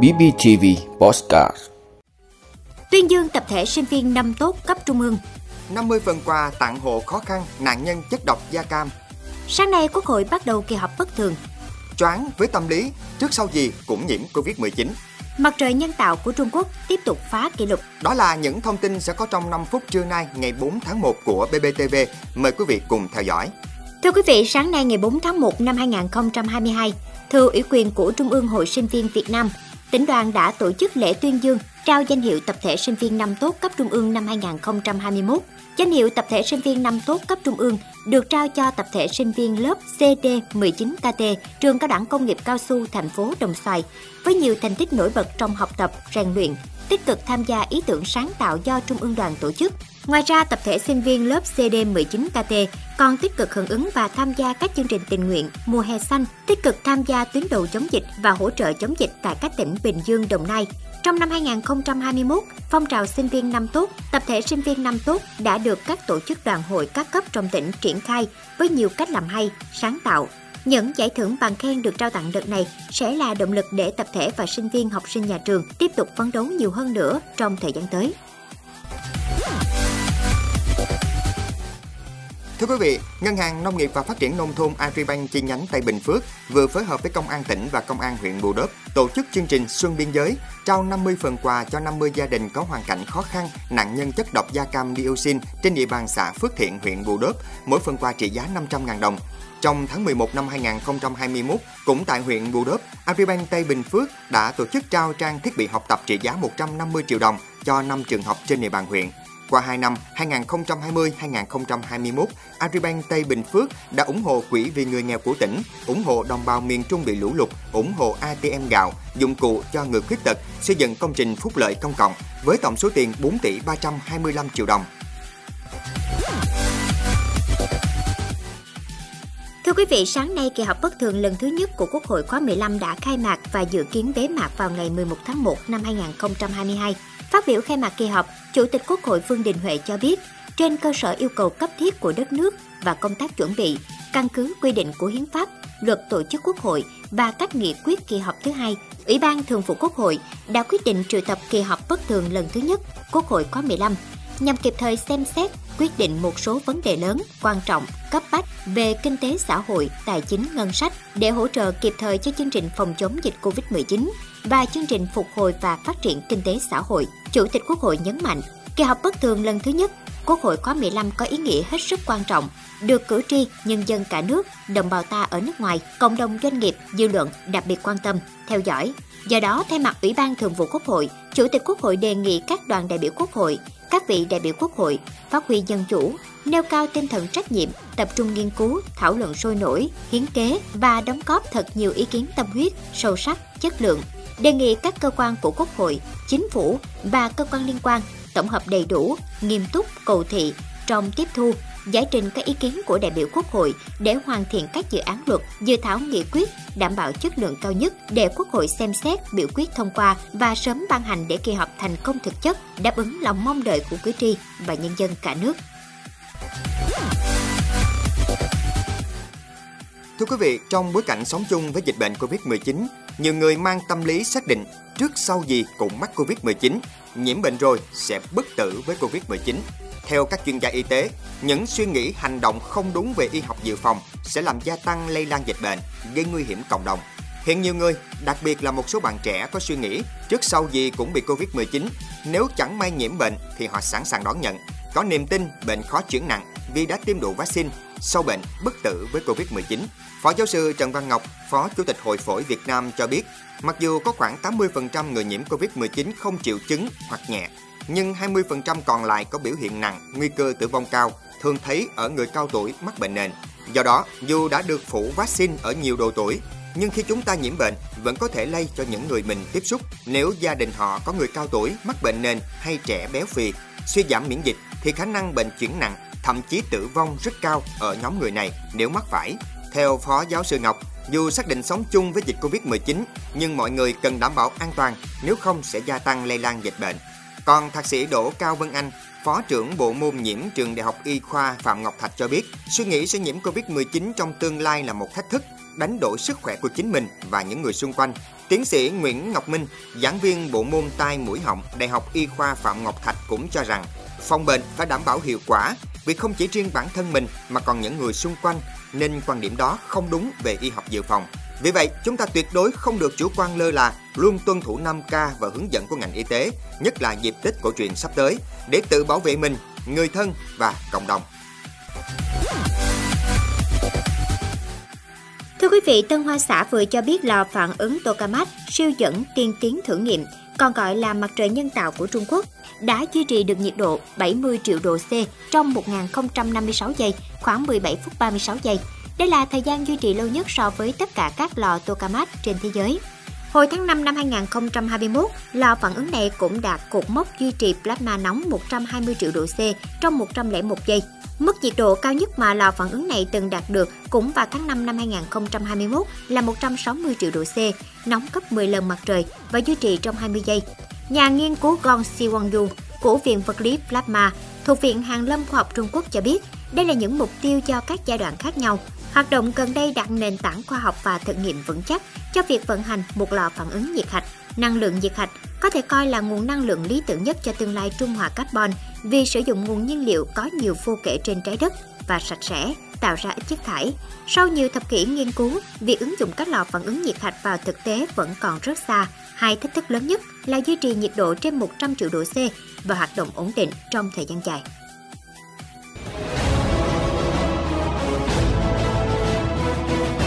BBTV Postcard. Tuyên dương tập thể sinh viên năm tốt cấp trung ương. 50 phần quà tặng hộ khó khăn nạn nhân chất độc da cam. Sáng nay Quốc hội bắt đầu kỳ họp bất thường. Choáng với tâm lý, trước sau gì cũng nhiễm Covid-19 Mặt trời nhân tạo của Trung Quốc tiếp tục phá kỷ lục. Đó là những thông tin sẽ có trong 5 phút trưa nay ngày 4 tháng 1 của BBTV Mời quý vị cùng theo dõi. Thưa quý vị, sáng nay ngày 4 tháng 1 năm 2022, thừa ủy quyền của Trung ương Hội Sinh viên Việt Nam, tỉnh đoàn đã tổ chức lễ tuyên dương trao danh hiệu tập thể sinh viên năm tốt cấp trung ương năm 2021. Danh hiệu tập thể sinh viên năm tốt cấp trung ương được trao cho tập thể sinh viên lớp CD19KT trường Cao đẳng Công nghiệp Cao su thành phố Đồng Xoài với nhiều thành tích nổi bật trong học tập, rèn luyện, tích cực tham gia ý tưởng sáng tạo do Trung ương đoàn tổ chức. Ngoài ra, tập thể sinh viên lớp CD19KT còn tích cực hưởng ứng và tham gia các chương trình tình nguyện mùa hè xanh, tích cực tham gia tuyến đầu chống dịch và hỗ trợ chống dịch tại các tỉnh Bình Dương, Đồng Nai. Trong năm 2021, phong trào sinh viên năm tốt, tập thể sinh viên năm tốt đã được các tổ chức đoàn hội các cấp trong tỉnh triển khai với nhiều cách làm hay, sáng tạo, những giải thưởng bằng khen được trao tặng đợt này sẽ là động lực để tập thể và sinh viên học sinh nhà trường tiếp tục phấn đấu nhiều hơn nữa trong thời gian tới. Thưa quý vị, Ngân hàng Nông nghiệp và Phát triển Nông thôn Agribank chi nhánh Tây Bình Phước vừa phối hợp với Công an tỉnh và Công an huyện Bù Đốp tổ chức chương trình Xuân Biên giới, trao 50 phần quà cho 50 gia đình có hoàn cảnh khó khăn, nạn nhân chất độc da cam dioxin trên địa bàn xã Phước Thiện, huyện Bù Đốp, mỗi phần quà trị giá 500.000 đồng. Trong tháng 11 năm 2021, cũng tại huyện Bù Đốp, Agribank Tây Bình Phước đã tổ chức trao trang thiết bị học tập trị giá 150 triệu đồng cho 5 trường học trên địa bàn huyện. Qua 2 năm 2020-2021, Agribank Tây Bình Phước đã ủng hộ quỹ vì người nghèo của tỉnh, ủng hộ đồng bào miền Trung bị lũ lụt, ủng hộ ATM gạo, dụng cụ cho người khuyết tật, xây dựng công trình phúc lợi công cộng với tổng số tiền 4 tỷ 325 triệu đồng. Thưa quý vị, sáng nay kỳ họp bất thường lần thứ nhất của Quốc hội khóa 15 đã khai mạc và dự kiến bế mạc vào ngày 11 tháng 1 năm 2022. Phát biểu khai mạc kỳ họp, Chủ tịch Quốc hội Vương Đình Huệ cho biết, trên cơ sở yêu cầu cấp thiết của đất nước và công tác chuẩn bị, căn cứ quy định của hiến pháp, luật tổ chức Quốc hội và các nghị quyết kỳ họp thứ hai, Ủy ban Thường vụ Quốc hội đã quyết định triệu tập kỳ họp bất thường lần thứ nhất Quốc hội khóa 15 nhằm kịp thời xem xét quyết định một số vấn đề lớn, quan trọng, cấp bách về kinh tế xã hội, tài chính, ngân sách để hỗ trợ kịp thời cho chương trình phòng chống dịch COVID-19 và chương trình phục hồi và phát triển kinh tế xã hội. Chủ tịch Quốc hội nhấn mạnh, kỳ họp bất thường lần thứ nhất Quốc hội khóa 15 có ý nghĩa hết sức quan trọng, được cử tri, nhân dân cả nước, đồng bào ta ở nước ngoài, cộng đồng doanh nghiệp, dư luận đặc biệt quan tâm, theo dõi. Do đó, thay mặt Ủy ban Thường vụ Quốc hội, Chủ tịch Quốc hội đề nghị các đoàn đại biểu Quốc hội, các vị đại biểu Quốc hội phát huy dân chủ, nêu cao tinh thần trách nhiệm, tập trung nghiên cứu, thảo luận sôi nổi, hiến kế và đóng góp thật nhiều ý kiến tâm huyết, sâu sắc, chất lượng. Đề nghị các cơ quan của Quốc hội, Chính phủ và cơ quan liên quan tổng hợp đầy đủ, nghiêm túc, cầu thị trong tiếp thu, giải trình các ý kiến của đại biểu Quốc hội để hoàn thiện các dự án luật, dự thảo nghị quyết đảm bảo chất lượng cao nhất để Quốc hội xem xét, biểu quyết thông qua và sớm ban hành để kỳ họp thành công thực chất, đáp ứng lòng mong đợi của cử tri và nhân dân cả nước. Thưa quý vị, trong bối cảnh sống chung với dịch bệnh Covid-19, nhiều người mang tâm lý xác định trước sau gì cũng mắc Covid-19, nhiễm bệnh rồi sẽ bất tử với Covid-19. Theo các chuyên gia y tế, những suy nghĩ hành động không đúng về y học dự phòng sẽ làm gia tăng lây lan dịch bệnh, gây nguy hiểm cộng đồng. Hiện nhiều người, đặc biệt là một số bạn trẻ có suy nghĩ trước sau gì cũng bị Covid-19, nếu chẳng may nhiễm bệnh thì họ sẵn sàng đón nhận, có niềm tin bệnh khó chuyển nặng vì đã tiêm đủ vaccine, sau bệnh bất tử với Covid-19. Phó giáo sư Trần Văn Ngọc, Phó Chủ tịch Hội phổi Việt Nam cho biết, mặc dù có khoảng 80% người nhiễm Covid-19 không triệu chứng hoặc nhẹ, nhưng 20% còn lại có biểu hiện nặng, nguy cơ tử vong cao, thường thấy ở người cao tuổi mắc bệnh nền. Do đó, dù đã được phủ vaccine ở nhiều độ tuổi, nhưng khi chúng ta nhiễm bệnh vẫn có thể lây cho những người mình tiếp xúc. Nếu gia đình họ có người cao tuổi mắc bệnh nền hay trẻ béo phì, suy giảm miễn dịch thì khả năng bệnh chuyển nặng, thậm chí tử vong rất cao ở nhóm người này nếu mắc phải. Theo Phó Giáo sư Ngọc, dù xác định sống chung với dịch Covid-19, nhưng mọi người cần đảm bảo an toàn, nếu không sẽ gia tăng lây lan dịch bệnh. Còn Thạc sĩ Đỗ Cao Vân Anh, Phó trưởng Bộ môn nhiễm trường Đại học Y khoa Phạm Ngọc Thạch cho biết, suy nghĩ sẽ nhiễm Covid-19 trong tương lai là một thách thức, đánh đổi sức khỏe của chính mình và những người xung quanh. Tiến sĩ Nguyễn Ngọc Minh, giảng viên bộ môn tai mũi họng Đại học Y khoa Phạm Ngọc Thạch cũng cho rằng phòng bệnh phải đảm bảo hiệu quả vì không chỉ riêng bản thân mình mà còn những người xung quanh nên quan điểm đó không đúng về y học dự phòng. Vì vậy, chúng ta tuyệt đối không được chủ quan lơ là, luôn tuân thủ 5K và hướng dẫn của ngành y tế, nhất là dịp Tết cổ truyền sắp tới, để tự bảo vệ mình, người thân và cộng đồng. Thưa quý vị, Tân Hoa Xã vừa cho biết lò phản ứng Tokamak siêu dẫn tiên tiến thử nghiệm, còn gọi là mặt trời nhân tạo của Trung Quốc, đã duy trì được nhiệt độ 70 triệu độ C trong 1056 giây, khoảng 17 phút 36 giây. Đây là thời gian duy trì lâu nhất so với tất cả các lò Tokamak trên thế giới. Hồi tháng 5 năm 2021, lò phản ứng này cũng đạt cột mốc duy trì plasma nóng 120 triệu độ C trong 101 giây. Mức nhiệt độ cao nhất mà lò phản ứng này từng đạt được cũng vào tháng 5 năm 2021 là 160 triệu độ C, nóng gấp 10 lần mặt trời và duy trì trong 20 giây. Nhà nghiên cứu Gong Siwon-yu của Viện Vật lý Plasma thuộc Viện Hàn lâm Khoa học Trung Quốc cho biết, đây là những mục tiêu cho các giai đoạn khác nhau. Hoạt động gần đây đặt nền tảng khoa học và thực nghiệm vững chắc cho việc vận hành một lò phản ứng nhiệt hạch. Năng lượng nhiệt hạch có thể coi là nguồn năng lượng lý tưởng nhất cho tương lai trung hòa carbon vì sử dụng nguồn nhiên liệu có nhiều vô kể trên trái đất và sạch sẽ, tạo ra ít chất thải. Sau nhiều thập kỷ nghiên cứu, việc ứng dụng các lò phản ứng nhiệt hạch vào thực tế vẫn còn rất xa. Hai thách thức lớn nhất là duy trì nhiệt độ trên 100 triệu độ C và hoạt động ổn định trong thời gian dài.